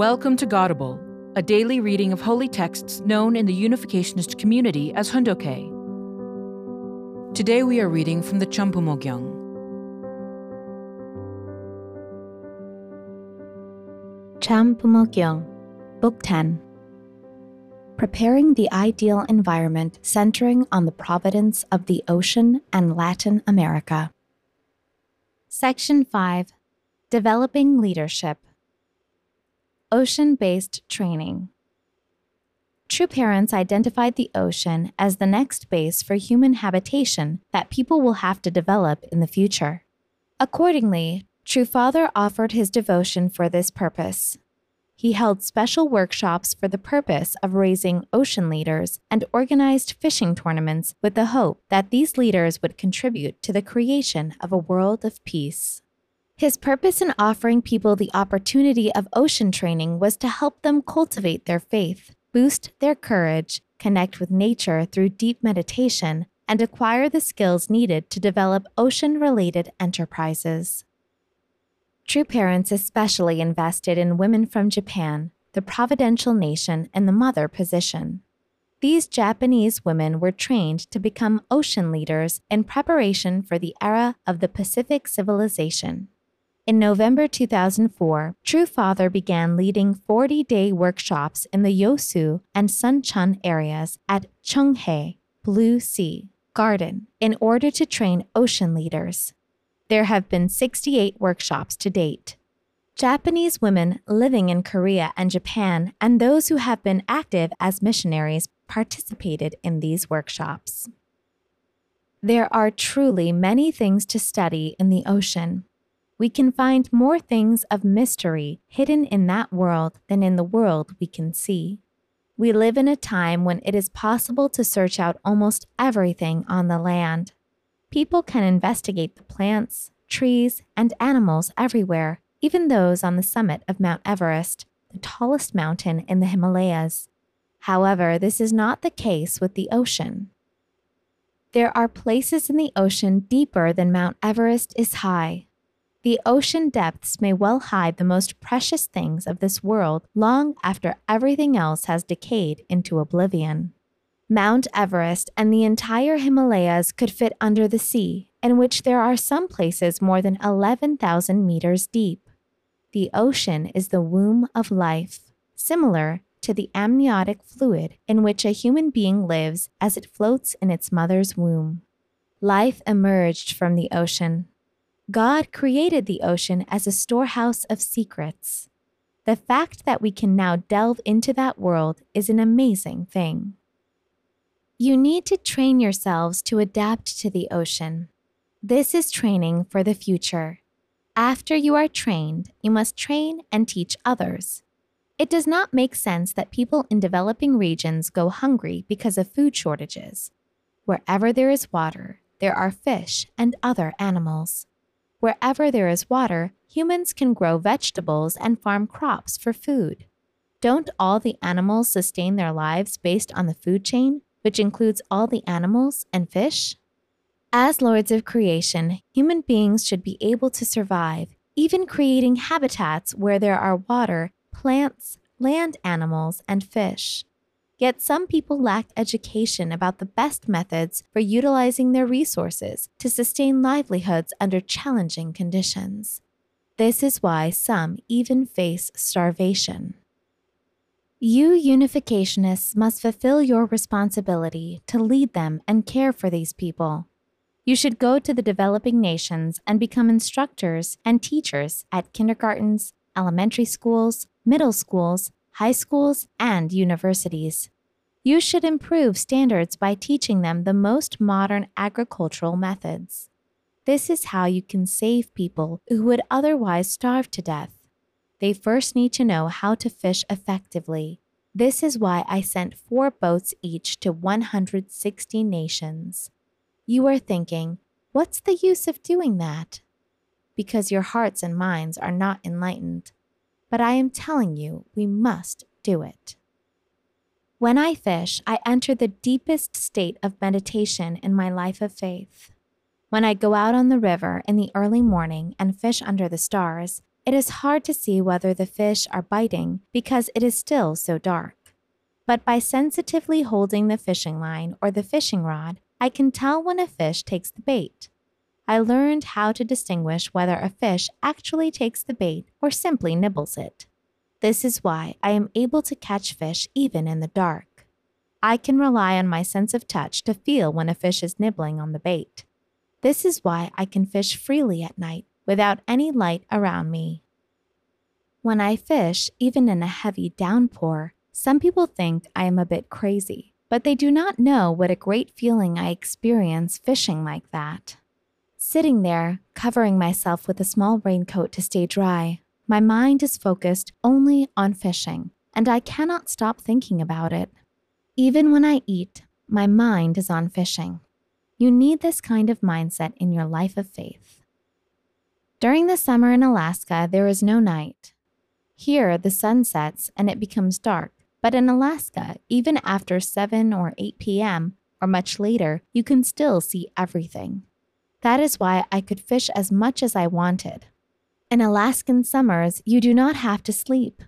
Welcome to Godable, a daily reading of holy texts known in the Unificationist community as Hoon Dok Hae. Today we are reading from the Chambumo Gyeong. Champumogyang, Book 10 Preparing the Ideal Environment Centering on the Providence of the Ocean and Latin America. Section 5 Developing Leadership Ocean based training. True parents identified the ocean as the next base for human habitation that people will have to develop in the future. Accordingly, True Father offered his devotion for this purpose. He held special workshops for the purpose of raising ocean leaders and organized fishing tournaments with the hope that these leaders would contribute to the creation of a world of peace. His purpose in offering people the opportunity of ocean training was to help them cultivate their faith, boost their courage, connect with nature through deep meditation, and acquire the skills needed to develop ocean related enterprises. True parents especially invested in women from Japan, the providential nation, and the mother position. These Japanese women were trained to become ocean leaders in preparation for the era of the Pacific civilization. In November 2004, True Father began leading 40 day workshops in the Yosu and Suncheon areas at Chunghae, Blue Sea, Garden, in order to train ocean leaders. There have been 68 workshops to date. Japanese women living in Korea and Japan and those who have been active as missionaries participated in these workshops. There are truly many things to study in the ocean we can find more things of mystery hidden in that world than in the world we can see. We live in a time when it is possible to search out almost everything on the land. People can investigate the plants, trees, and animals everywhere, even those on the summit of Mount Everest, the tallest mountain in the Himalayas. However, this is not the case with the ocean. There are places in the ocean deeper than Mount Everest is high, the ocean depths may well hide the most precious things of this world long after everything else has decayed into oblivion. Mount Everest and the entire Himalayas could fit under the sea, in which there are some places more than 11,000 meters deep. The ocean is the womb of life, similar to the amniotic fluid in which a human being lives as it floats in its mother's womb. Life emerged from the ocean, God created the ocean as a storehouse of secrets. The fact that we can now delve into that world is an amazing thing. You need to train yourselves to adapt to the ocean. This is training for the future. After you are trained, you must train and teach others. It does not make sense that people in developing regions go hungry because of food shortages. Wherever there is water, there are fish and other animals. Wherever there is water, humans can grow vegetables and farm crops for food. Don't all the animals sustain their lives based on the food chain, which includes all the animals and fish? As lords of creation, human beings should be able to survive, even creating habitats where there are water, plants, land animals, and fish. Yet some people lack education about the best methods for utilizing their resources to sustain livelihoods under challenging conditions. This is why some even face starvation. You unificationists must fulfill your responsibility to lead them and care for these people. You should go to the developing nations and become instructors and teachers at kindergartens, elementary schools, middle schools, high schools, and universities. You should improve standards by teaching them the most modern agricultural methods. This is how you can save people who would otherwise starve to death. They first need to know how to fish effectively. This is why I sent four boats each to 160 nations. You are thinking, what's the use of doing that? Because your hearts and minds are not enlightened but I am telling you, we must do it. When I fish, I enter the deepest state of meditation in my life of faith. When I go out on the river in the early morning and fish under the stars, it is hard to see whether the fish are biting because it is still so dark. But by sensitively holding the fishing line or the fishing rod, I can tell when a fish takes the bait. I learned how to distinguish whether a fish actually takes the bait or simply nibbles it. This is why I am able to catch fish even in the dark. I can rely on my sense of touch to feel when a fish is nibbling on the bait. This is why I can fish freely at night without any light around me. When I fish, even in a heavy downpour, some people think I am a bit crazy, but they do not know what a great feeling I experience fishing like that. Sitting there, covering myself with a small raincoat to stay dry, my mind is focused only on fishing, and I cannot stop thinking about it. Even when I eat, my mind is on fishing. You need this kind of mindset in your life of faith. During the summer in Alaska, there is no night. Here, the sun sets and it becomes dark, but in Alaska, even after 7 or 8 p.m., or much later, you can still see everything. That is why I could fish as much as I wanted. In Alaskan summers, you do not have to sleep.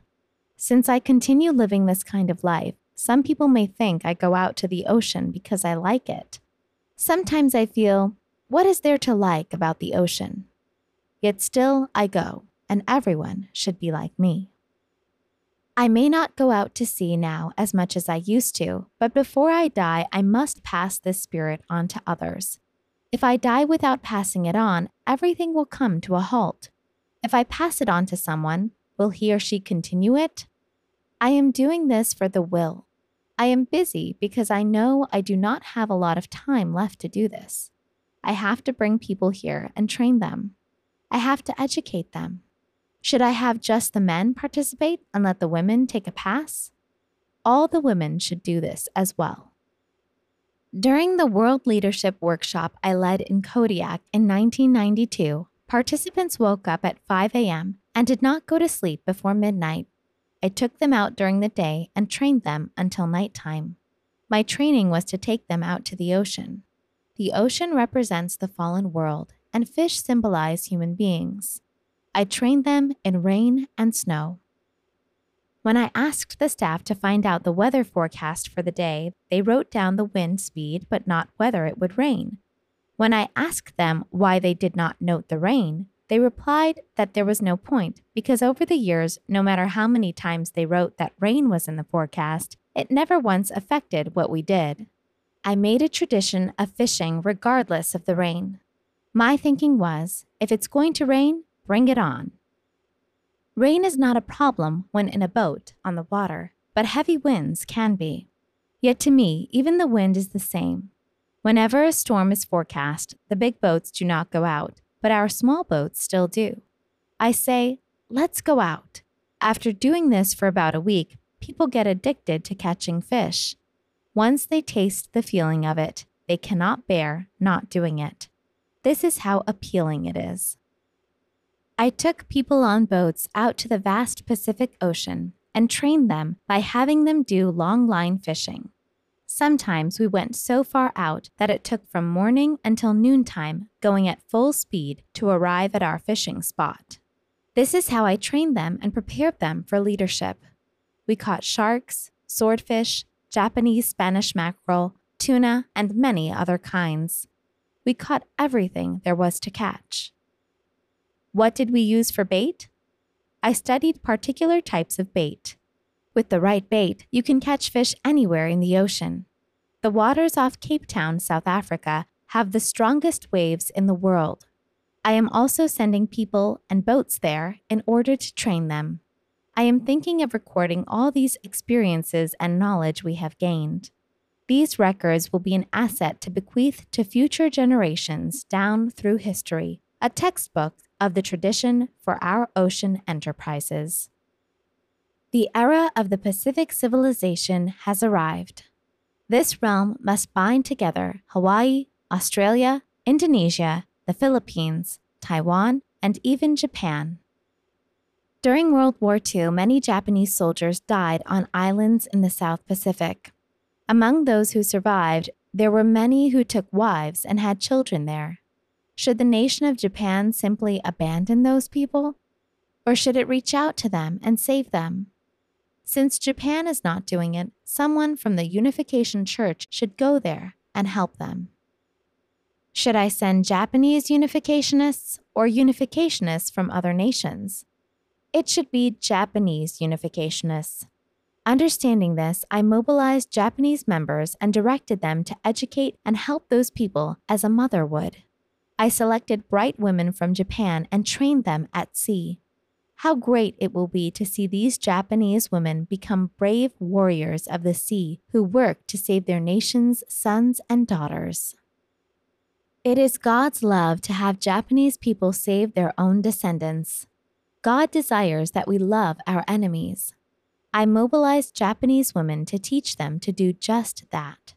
Since I continue living this kind of life, some people may think I go out to the ocean because I like it. Sometimes I feel, what is there to like about the ocean? Yet still I go, and everyone should be like me. I may not go out to sea now as much as I used to, but before I die, I must pass this spirit on to others. If I die without passing it on, everything will come to a halt. If I pass it on to someone, will he or she continue it? I am doing this for the will. I am busy because I know I do not have a lot of time left to do this. I have to bring people here and train them. I have to educate them. Should I have just the men participate and let the women take a pass? All the women should do this as well. During the World Leadership Workshop I led in Kodiak in 1992, participants woke up at 5 a.m. and did not go to sleep before midnight. I took them out during the day and trained them until nighttime. My training was to take them out to the ocean. The ocean represents the fallen world, and fish symbolize human beings. I trained them in rain and snow. When I asked the staff to find out the weather forecast for the day, they wrote down the wind speed but not whether it would rain. When I asked them why they did not note the rain, they replied that there was no point because over the years, no matter how many times they wrote that rain was in the forecast, it never once affected what we did. I made a tradition of fishing regardless of the rain. My thinking was if it's going to rain, bring it on. Rain is not a problem when in a boat on the water, but heavy winds can be. Yet to me, even the wind is the same. Whenever a storm is forecast, the big boats do not go out, but our small boats still do. I say, let's go out. After doing this for about a week, people get addicted to catching fish. Once they taste the feeling of it, they cannot bear not doing it. This is how appealing it is. I took people on boats out to the vast Pacific Ocean and trained them by having them do long line fishing. Sometimes we went so far out that it took from morning until noontime going at full speed to arrive at our fishing spot. This is how I trained them and prepared them for leadership. We caught sharks, swordfish, Japanese Spanish mackerel, tuna, and many other kinds. We caught everything there was to catch. What did we use for bait? I studied particular types of bait. With the right bait, you can catch fish anywhere in the ocean. The waters off Cape Town, South Africa, have the strongest waves in the world. I am also sending people and boats there in order to train them. I am thinking of recording all these experiences and knowledge we have gained. These records will be an asset to bequeath to future generations down through history, a textbook of the tradition for our ocean enterprises. The era of the Pacific civilization has arrived. This realm must bind together Hawaii, Australia, Indonesia, the Philippines, Taiwan, and even Japan. During World War II, many Japanese soldiers died on islands in the South Pacific. Among those who survived, there were many who took wives and had children there. Should the nation of Japan simply abandon those people? Or should it reach out to them and save them? Since Japan is not doing it, someone from the Unification Church should go there and help them. Should I send Japanese unificationists or unificationists from other nations? It should be Japanese unificationists. Understanding this, I mobilized Japanese members and directed them to educate and help those people as a mother would. I selected bright women from Japan and trained them at sea. How great it will be to see these Japanese women become brave warriors of the sea who work to save their nation's sons and daughters. It is God's love to have Japanese people save their own descendants. God desires that we love our enemies. I mobilized Japanese women to teach them to do just that.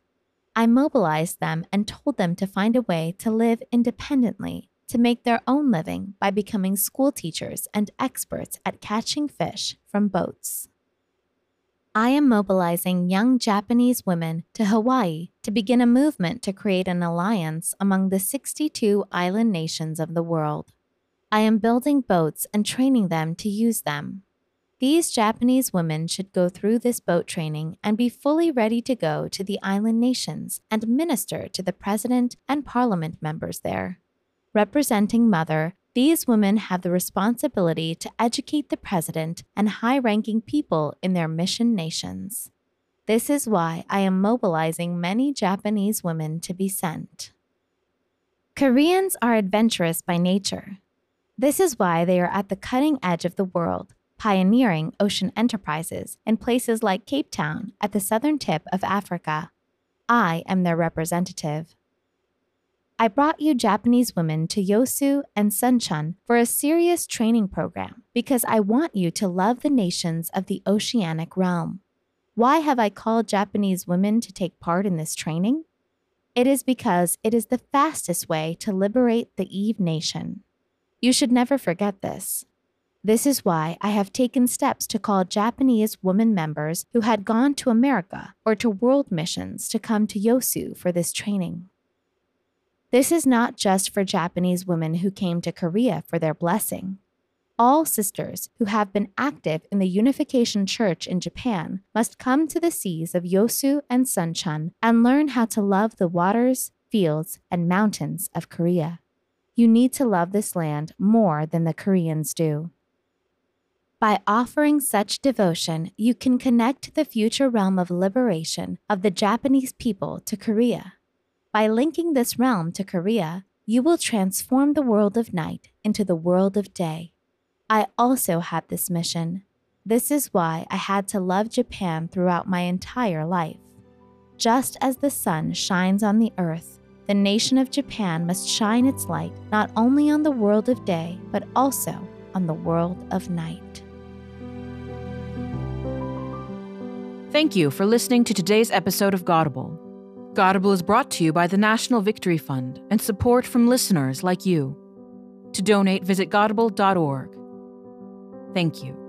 I mobilized them and told them to find a way to live independently to make their own living by becoming school teachers and experts at catching fish from boats. I am mobilizing young Japanese women to Hawaii to begin a movement to create an alliance among the 62 island nations of the world. I am building boats and training them to use them. These Japanese women should go through this boat training and be fully ready to go to the island nations and minister to the president and parliament members there. Representing Mother, these women have the responsibility to educate the president and high ranking people in their mission nations. This is why I am mobilizing many Japanese women to be sent. Koreans are adventurous by nature. This is why they are at the cutting edge of the world, pioneering ocean enterprises in places like Cape Town at the southern tip of Africa. I am their representative. I brought you Japanese women to Yosu and Suncheon for a serious training program because I want you to love the nations of the oceanic realm. Why have I called Japanese women to take part in this training? It is because it is the fastest way to liberate the Eve nation. You should never forget this. This is why I have taken steps to call Japanese women members who had gone to America or to world missions to come to Yosu for this training. This is not just for Japanese women who came to Korea for their blessing. All sisters who have been active in the Unification Church in Japan must come to the seas of Yosu and Suncheon and learn how to love the waters, fields, and mountains of Korea. You need to love this land more than the Koreans do. By offering such devotion, you can connect the future realm of liberation of the Japanese people to Korea by linking this realm to Korea, you will transform the world of night into the world of day. I also had this mission. This is why I had to love Japan throughout my entire life. Just as the sun shines on the earth, the nation of Japan must shine its light not only on the world of day, but also on the world of night. Thank you for listening to today's episode of Godable. Godable is brought to you by the National Victory Fund and support from listeners like you. To donate, visit godable.org. Thank you.